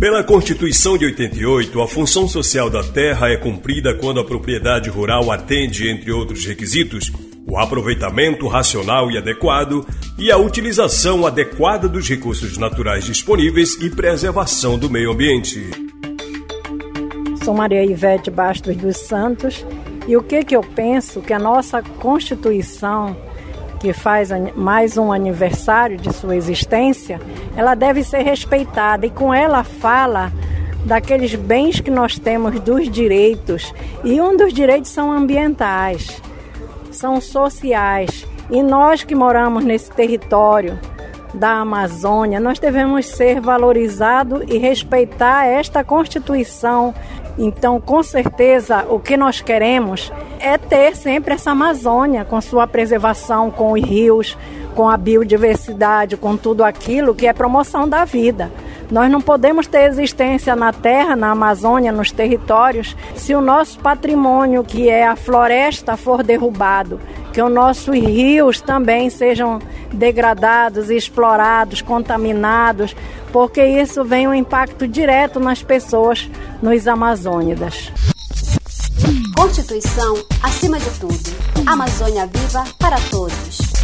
Pela Constituição de 88, a função social da terra é cumprida quando a propriedade rural atende, entre outros requisitos, o aproveitamento racional e adequado e a utilização adequada dos recursos naturais disponíveis e preservação do meio ambiente. Sou Maria Ivete Bastos dos Santos e o que, que eu penso que a nossa Constituição, que faz mais um aniversário de sua existência, ela deve ser respeitada e com ela fala daqueles bens que nós temos, dos direitos. E um dos direitos são ambientais, são sociais. E nós que moramos nesse território da Amazônia, nós devemos ser valorizados e respeitar esta Constituição. Então, com certeza, o que nós queremos é ter sempre essa Amazônia com sua preservação, com os rios, com a biodiversidade, com tudo aquilo que é promoção da vida. Nós não podemos ter existência na terra, na Amazônia, nos territórios, se o nosso patrimônio, que é a floresta, for derrubado, que os nossos rios também sejam degradados, explorados, contaminados, porque isso vem um impacto direto nas pessoas, nos amazônidas. Constituição acima de tudo. Amazônia viva para todos.